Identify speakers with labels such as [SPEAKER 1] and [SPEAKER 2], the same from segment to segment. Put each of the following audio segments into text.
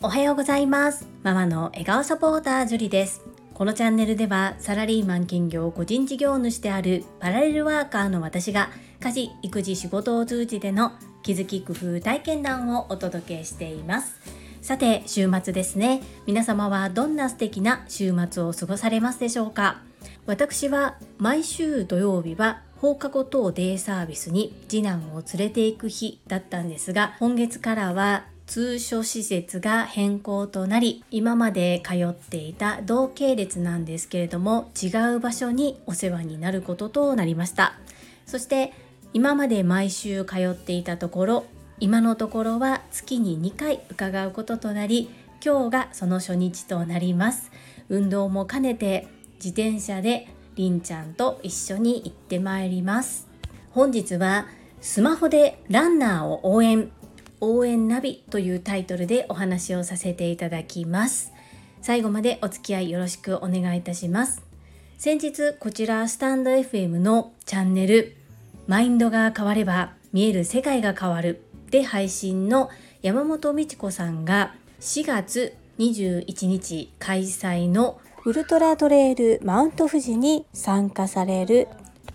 [SPEAKER 1] おはようございます。ママの笑顔サポータージュリです。このチャンネルではサラリーマン兼業個人事業主であるパラレルワーカーの私が家事育児仕事を通じての気づき工夫体験談をお届けしています。さて週末ですね。皆様はどんな素敵な週末を過ごされますでしょうか？私は毎週土曜日は放課後等デイサービスに次男を連れて行く日だったんですが今月からは通所施設が変更となり今まで通っていた同系列なんですけれども違う場所にお世話になることとなりました。そして今まで毎週通っていたところ今のところは月に2回伺うこととなり今日がその初日となります。運動も兼ねて自転車でりんちゃんと一緒に行ってまいります。本日はスマホでランナーを応援。応援ナビというタイトルでお話をさせていただきます。最後までお付き合いよろしくお願いいたします。先日こちらスタンド FM のチャンネルマインドが変われば見える世界が変わるで配信の山本美智子さんが4月21日開催のウルトラトレイルマウント富士に参加される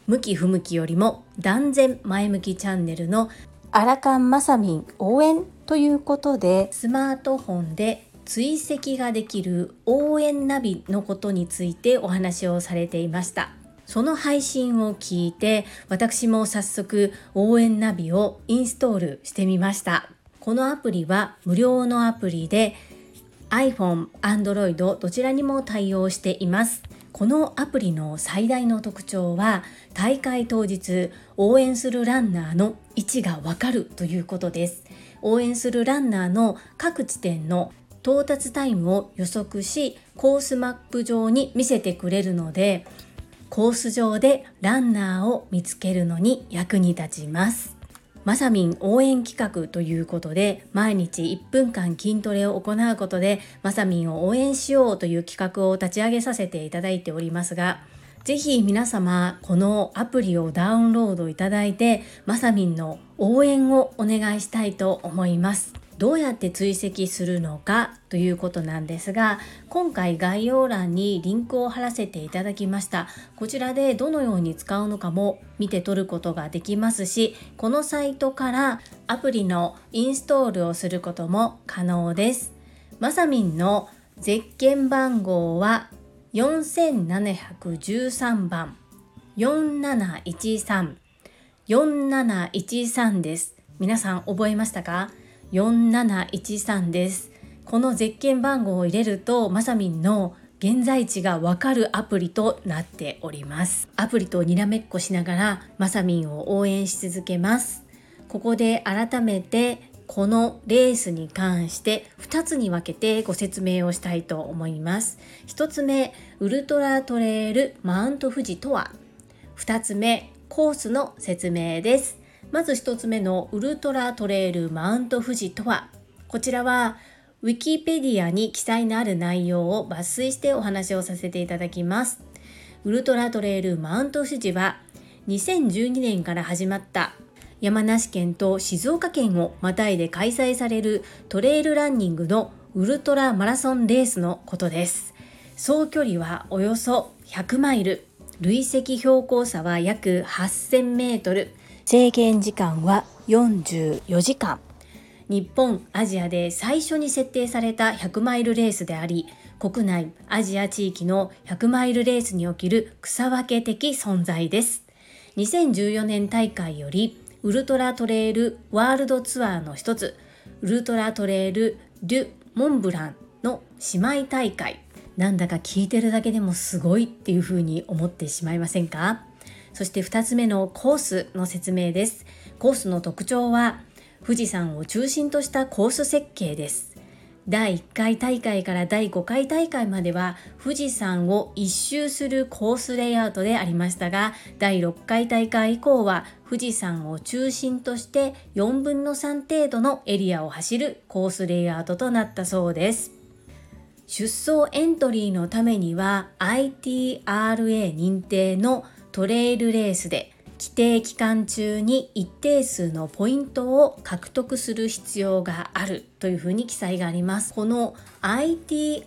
[SPEAKER 1] 向き不向きよりも断然前向きチャンネルのアラカンマサミン応援ということでスマートフォンで追跡ができる応援ナビのことについてお話をされていました。その配信を聞いて私も早速応援ナビをインストールしてみました。このアプリは無料のアプリで iPhone、Android どちらにも対応しています。このアプリの最大の特徴は大会当日応援するランナーの位置がわかるということです。応援するランナーの各地点の到達タイムを予測しコースマップ上に見せてくれるのでコース上でランナーを見つけるのに役に立ちます。まさみん応援企画ということで毎日1分間筋トレを行うことでまさみんを応援しようという企画を立ち上げさせていただいておりますがぜひ皆様このアプリをダウンロードいただいてまさみんの応援をお願いしたいと思います。どうやって追跡するのかということなんですが今回概要欄にリンクを貼らせていただきました。こちらでどのように使うのかも見て取ることができますしこのサイトからアプリのインストールをすることも可能です。まさみんのゼッケン番号は4713番4713 4713です。皆さん覚えましたか？4713です。このゼッケン番号を入れるとまさみんの現在地がわかるアプリとなっております。アプリとにらめっこしながらまさみんを応援し続けます。ここで改めてこのレースに関して2つに分けてご説明をしたいと思います。1つ目ウルトラトレイルマウント富士とは？2つ目コースの説明です。まず1つ目のウルトラトレイルマウント富士とは、こちらはウィキペディアに記載のある内容を抜粋してお話をさせていただきます。ウルトラトレイルマウント富士は2012年から始まった山梨県と静岡県をまたいで開催されるトレイルランニングのウルトラマラソンレースのことです。総距離はおよそ100マイル、累積標高差は約8000メートル、制限時間は44時間。日本アジアで最初に設定された100マイルレースであり国内アジア地域の100マイルレースにおける草分け的存在です。2014年大会よりウルトラトレイルワールドツアーの一つウルトラトレイル・デュ・モンブランの姉妹大会。なんだか聞いてるだけでもすごいっていうふうに思ってしまいませんか？そして2つ目のコースの説明です。コースの特徴は富士山を中心としたコース設計です。第1回大会から第5回大会までは富士山を一周するコースレイアウトでありましたが第6回大会以降は富士山を中心として4分の3程度のエリアを走るコースレイアウトとなったそうです出走エントリーのためには ITRA 認定のトレイルレースで規定期間中に一定数のポイントを獲得する必要があるというふうに記載があります。この ITRA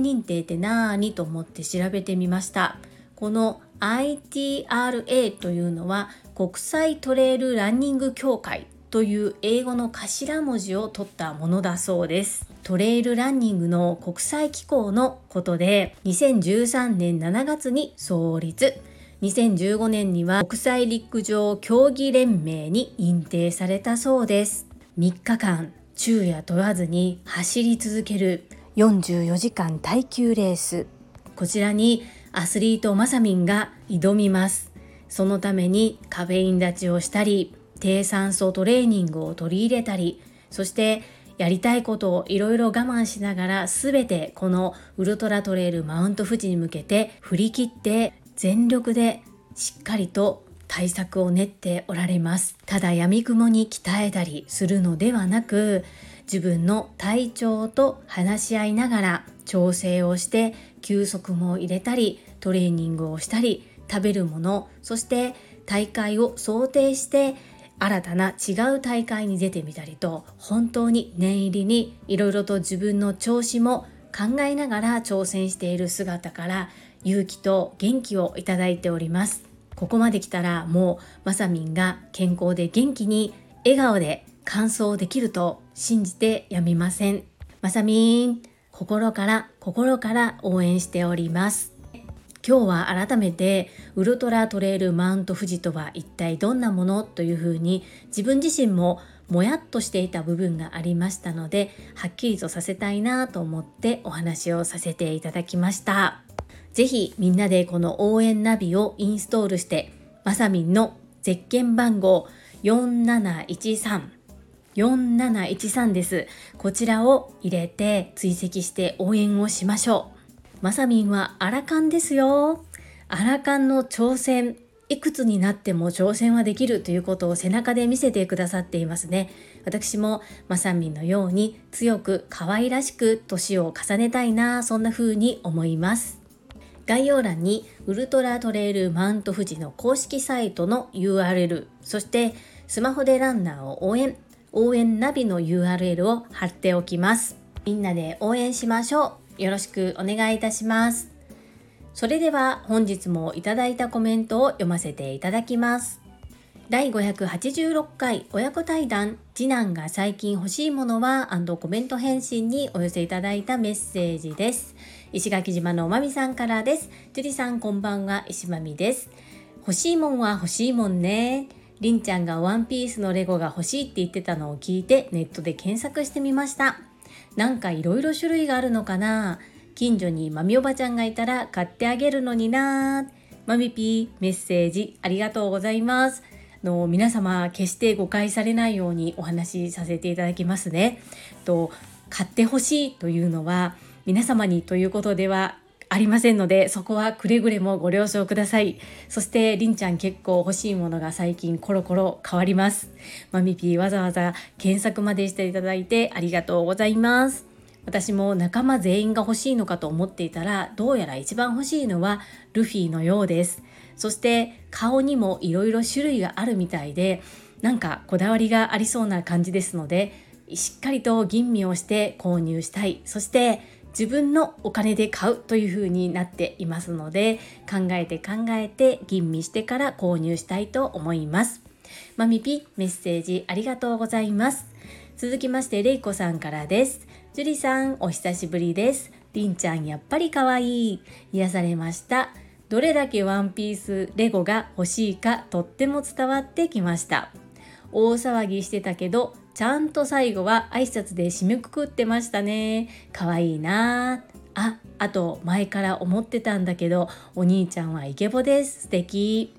[SPEAKER 1] 認定って何と思って調べてみました。この ITRA というのは国際トレイルランニング協会という英語の頭文字を取ったものだそうです。トレイルランニングの国際機構のことで2013年7月に創立。2015年には国際陸上競技連盟に認定されたそうです。3日間昼夜問わずに走り続ける。44時間耐久レース。こちらにアスリートマサミンが挑みます。そのためにカフェイン立ちをしたり低酸素トレーニングを取り入れたりそしてやりたいことをいろいろ我慢しながら全てこのウルトラトレイルマウント富士に向けて振り切って全力でしっかりと対策を練っておられます。ただ闇雲に鍛えたりするのではなく自分の体調と話し合いながら調整をして休息も入れたりトレーニングをしたり食べるものそして大会を想定して新たな違う大会に出てみたりと本当に念入りにいろいろと自分の調子も考えながら挑戦している姿から勇気と元気をいただいております。ここまで来たらもうまさみんが健康で元気に笑顔で完走できると信じてやみません。まさみん心から心から応援しております。今日は改めてウルトラトレイルマウント富士とは一体どんなものというふうに自分自身ももやっとしていた部分がありましたのではっきりとさせたいなと思ってお話をさせていただきました。ぜひみんなでこの応援ナビをインストールしてまさみんのゼッケン番号4713 4713です。こちらを入れて追跡して応援をしましょう。まさみんはアラカンですよ。アラカンの挑戦、いくつになっても挑戦はできるということを背中で見せてくださっていますね。私もまさみんのように強く可愛らしく年を重ねたいな、そんな風に思います。概要欄にウルトラトレイルマウント富士の公式サイトの URL、そしてスマホでランナーを応援、応援ナビの URL を貼っておきます。みんなで応援しましょう。よろしくお願いいたします。それでは本日もいただいたコメントを読ませていただきます。第586回親子対談次男が最近欲しいものはコメント返信にお寄せいただいたメッセージです。石垣島のおまみさんからです。樹里さんこんばんは、石まみです。欲しいもんは欲しいもんね。りんちゃんがワンピースのレゴが欲しいって言ってたのを聞いてネットで検索してみました。なんかいろいろ種類があるのかな近所にまみおばちゃんがいたら買ってあげるのになまみぴーメッセージありがとうございます。の皆様決して誤解されないようにお話しさせていただきますね。と買ってほしいというのは皆様にということではありませんのでそこはくれぐれもご了承ください。そしてりんちゃん結構欲しいものが最近コロコロ変わります。マミピーわざわざ検索までしていただいてありがとうございます。私も仲間全員が欲しいのかと思っていたらどうやら一番欲しいのはルフィのようです。そして顔にもいろいろ種類があるみたいでなんかこだわりがありそうな感じですのでしっかりと吟味をして購入したい。そして自分のお金で買うという風になっていますので考えて考えて吟味してから購入したいと思います。マミピメッセージありがとうございます。続きましてれいこさんからです。ジュリさんお久しぶりです。りんちゃんやっぱり可愛い。癒されました。どれだけワンピースレゴが欲しいかとっても伝わってきました大騒ぎしてたけどちゃんと最後は挨拶で締めくくってましたね。かわいいなあ、あと前から思ってたんだけど、お兄ちゃんはイケボです。素敵。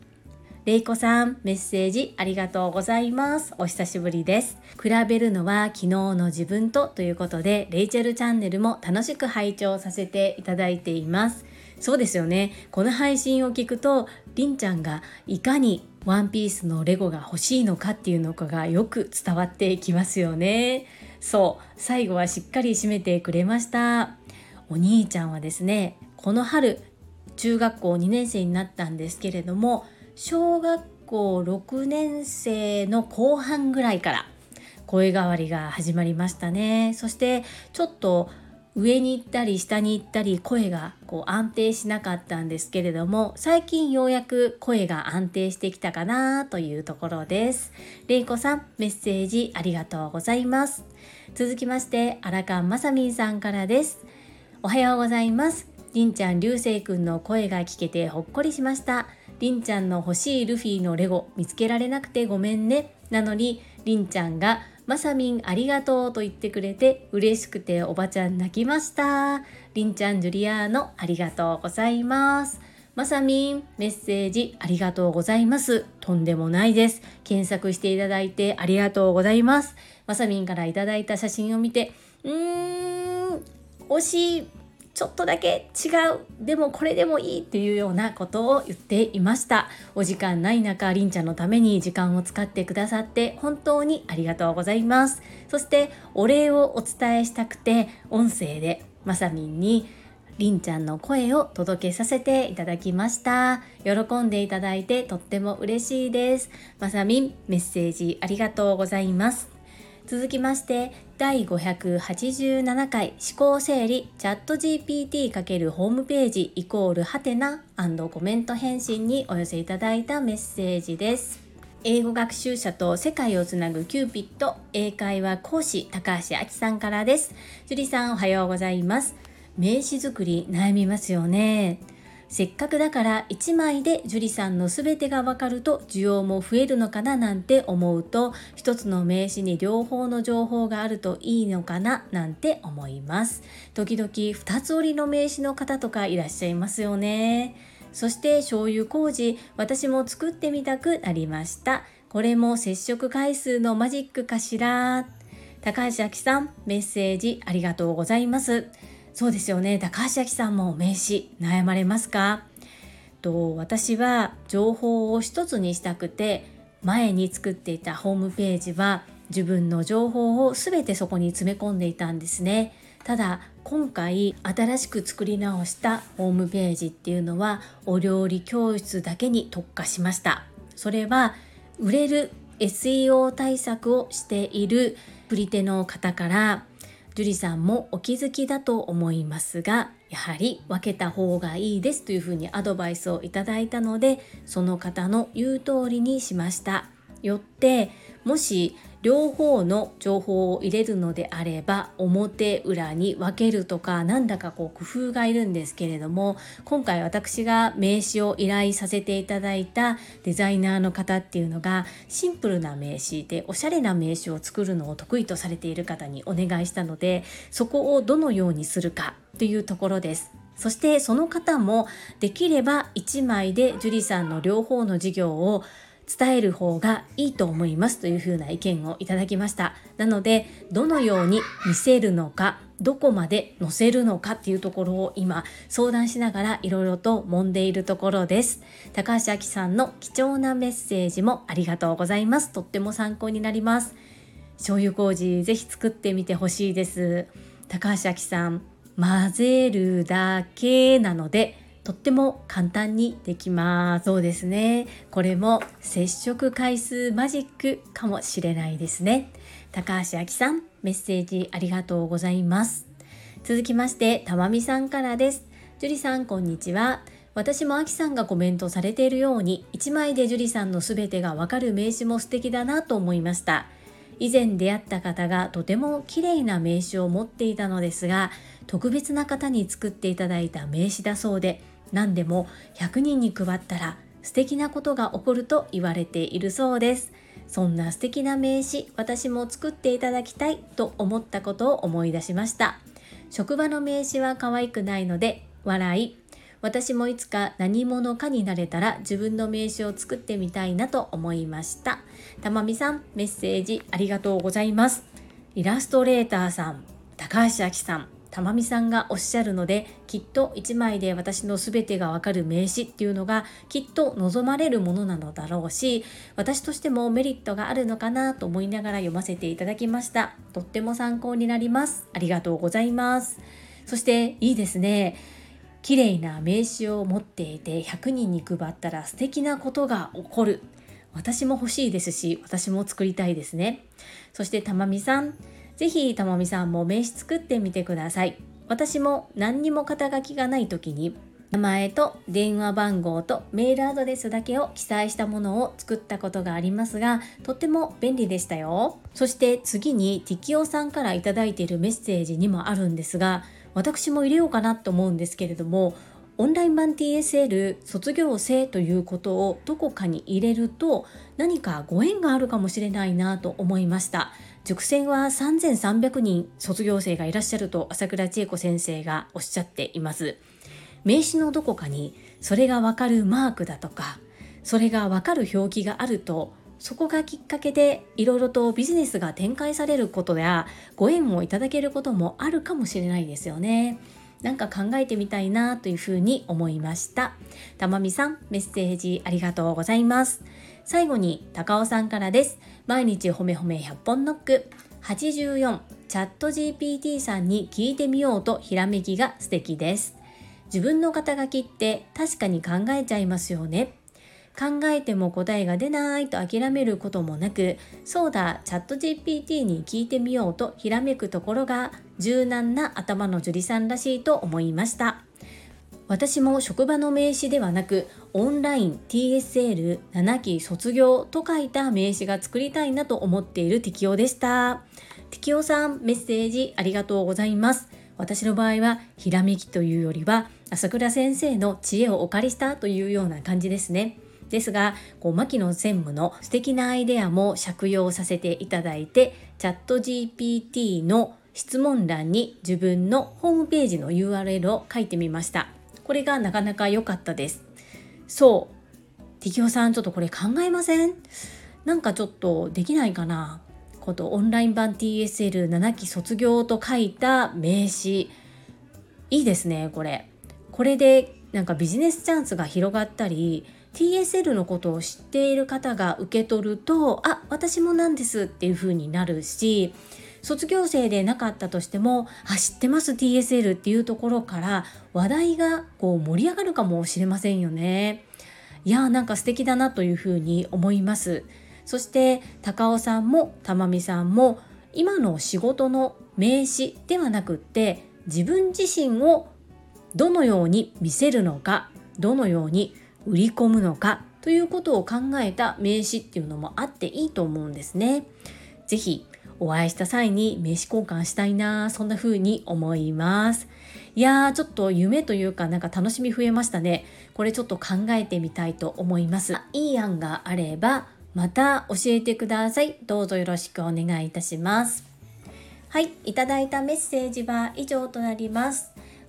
[SPEAKER 1] れいこさん、メッセージありがとうございます。お久しぶりです。比べるのは昨日の自分とということで、レイチェルチャンネルも楽しく拝聴させていただいています。そうですよね。この配信を聞くと、りんちゃんがいかにワンピースのレゴが欲しいのかっていうのかがよく伝わってきますよね。そう、最後はしっかり締めてくれました。お兄ちゃんはですね、この春、中学校2年生になったんですけれども、小学校6年生の後半ぐらいから声変わりが始まりましたねそしてちょっと上に行ったり下に行ったり声がこう安定しなかったんですけれども最近ようやく声が安定してきたかなというところです。れいこさんメッセージありがとうございます。続きましてアラカンまさみんさんからです。おはようございます。りんちゃんりゅうせいくんの声が聞けてほっこりしました。りんちゃんの欲しいルフィのレゴ見つけられなくてごめんね。なのにりんちゃんがまさみんありがとうと言ってくれて嬉しくておばちゃん泣きました。りんちゃんジュリアーノありがとうございます。まさみんメッセージありがとうございます。とんでもないです。検索していただいてありがとうございます。まさみんからいただいた写真を見て、うーん、惜しいちょっとだけ違うでもこれでもいいっていうようなことを言っていました。お時間ない中りんちゃんのために時間を使ってくださって本当にありがとうございます。そしてお礼をお伝えしたくて音声でまさみんにりんちゃんの声を届けさせていただきました。喜んでいただいてとっても嬉しいです。まさみんメッセージありがとうございます。続きまして第587回思考整理チャット GPT× ホームページイコールハテナコメント返信にお寄せいただいたメッセージです。英語学習者と世界をつなぐキューピット英会話講師高橋明さんからです。樹里さんおはようございます。名詞作り悩みますよね。せっかくだから1枚で樹里さんの全てがわかると需要も増えるのかななんて思うと一つの名詞に両方の情報があるといいのかななんて思います。時々2つ折りの名詞の方とかいらっしゃいますよね。そして醤油麹私も作ってみたくなりました。これも接触回数のマジックかしら。高橋明さんメッセージありがとうございます。そうですよね。高橋明さんも名刺悩まれますか？と私は情報を一つにしたくて前に作っていたホームページは自分の情報を全てそこに詰め込んでいたんですね。ただ今回新しく作り直したホームページっていうのはお料理教室だけに特化しました。それは売れる SEO 対策をしている振り手の方から樹里さんもお気づきだと思いますがやはり分けた方がいいですというふうにアドバイスをいただいたのでその方の言う通りにしました。よってもし両方の情報を入れるのであれば表裏に分けるとかなんだかこう工夫がいるんですけれども今回私が名刺を依頼させていただいたデザイナーの方っていうのがシンプルな名刺でおしゃれな名刺を作るのを得意とされている方にお願いしたのでそこをどのようにするかというところです。そしてその方もできれば1枚で樹里さんの両方の事業を伝える方がいいと思いますというふうな意見をいただきました。なのでどのように見せるのかどこまで載せるのかっていうところを今相談しながらいろいろと揉んでいるところです。高橋明さんの貴重なメッセージもありがとうございます。とっても参考になります。醤油麹ぜひ作ってみてほしいです。高橋明さん混ぜるだけなのでとっても簡単にできます。そうですね。これも接触回数マジックかもしれないですね。高橋明さんメッセージありがとうございます。続きましてたまみさんからです。樹里さんこんにちは。私もあきさんがコメントされているように1枚で樹里さんの全てがわかる名刺も素敵だなと思いました。以前出会った方がとても綺麗な名刺を持っていたのですが特別な方に作っていただいた名刺だそうで何でも100人に配ったら素敵なことが起こると言われているそうです。そんな素敵な名刺私も作っていただきたいと思ったことを思い出しました。職場の名刺は可愛くないので笑い。私もいつか何者かになれたら自分の名刺を作ってみたいなと思いました。たまみさんメッセージありがとうございます。イラストレーターさん高橋明さん。たまみさんがおっしゃるのできっと1枚で私の全てがわかる名刺っていうのがきっと望まれるものなのだろうし私としてもメリットがあるのかなと思いながら読ませていただきました。とっても参考になります。ありがとうございます。そしていいですね。綺麗な名刺を持っていて100人に配ったら素敵なことが起こる。私も欲しいですし私も作りたいですね。そしてたまみさん是非たまみさんも名刺作ってみてください。私も何にも肩書きがない時に名前と電話番号とメールアドレスだけを記載したものを作ったことがありますがとっても便利でしたよ。そして次にティキオさんから頂いているメッセージにもあるんですが私も入れようかなと思うんですけれどもオンライン版 TSL 卒業生ということをどこかに入れると何かご縁があるかもしれないなと思いました。塾生は3300人卒業生がいらっしゃると朝倉千恵子先生がおっしゃっています名刺のどこかにそれがわかるマークだとかそれがわかる表記があるとそこがきっかけでいろいろとビジネスが展開されることやご縁をいただけることもあるかもしれないですよね。なんか考えてみたいなというふうに思いました。たまみさん、メッセージありがとうございます。最後に、高尾さんからです。毎日ほめほめ100本ノック。84、チャット GPT さんに聞いてみようとひらめきが素敵です。自分の肩書きって確かに考えちゃいますよね。考えても答えが出ないと諦めることもなく、そうだ、チャット GPT に聞いてみようとひらめくところが柔軟な頭の樹里さんらしいと思いました。私も職場の名刺ではなく、オンライン TSL7 期卒業と書いた名刺が作りたいなと思っている適用でした。適用さん、メッセージありがとうございます。私の場合は、ひらめきというよりは、朝倉先生の知恵をお借りしたというような感じですね。ですが、こう牧野専務の素敵なアイデアも借用させていただいて、チャット GPT の質問欄に自分のホームページの URL を書いてみました。これがなかなか良かったです。そう。ティキオさん、ちょっとこれ考えません？なんかちょっとできないかな？ことオンライン版 TSL7 期卒業と書いた名刺。いいですね、これ。これでなんかビジネスチャンスが広がったり TSL のことを知っている方が受け取るとあ私もなんですっていう風になるし卒業生でなかったとしてもあ知ってます TSL っていうところから話題がこう盛り上がるかもしれませんよね。いやーなんか素敵だなというふうに思います。そして高尾さんも玉美さんも今の仕事の名刺ではなくって自分自身をどのように見せるのかどのように売り込むのかということを考えた名刺っていうのもあっていいと思うんですね。是非お会いした際に名刺交換したいなそんな風に思います。いやーちょっと夢というかなんか楽しみ増えましたね。これちょっと考えてみたいと思います。いい案があればまた教えてください。どうぞよろしくお願いいたします。はい、いただいたメッセージは以上となります。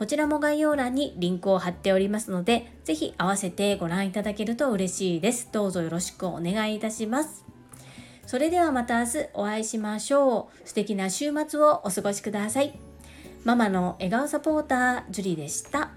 [SPEAKER 1] こちらも概要欄にリンクを貼っておりますので、ぜひ合わせてご覧いただけると嬉しいです。どうぞよろしくお願いいたします。それではまた明日お会いしましょう。素敵な週末をお過ごしください。ママの笑顔サポーター、ジュリでした。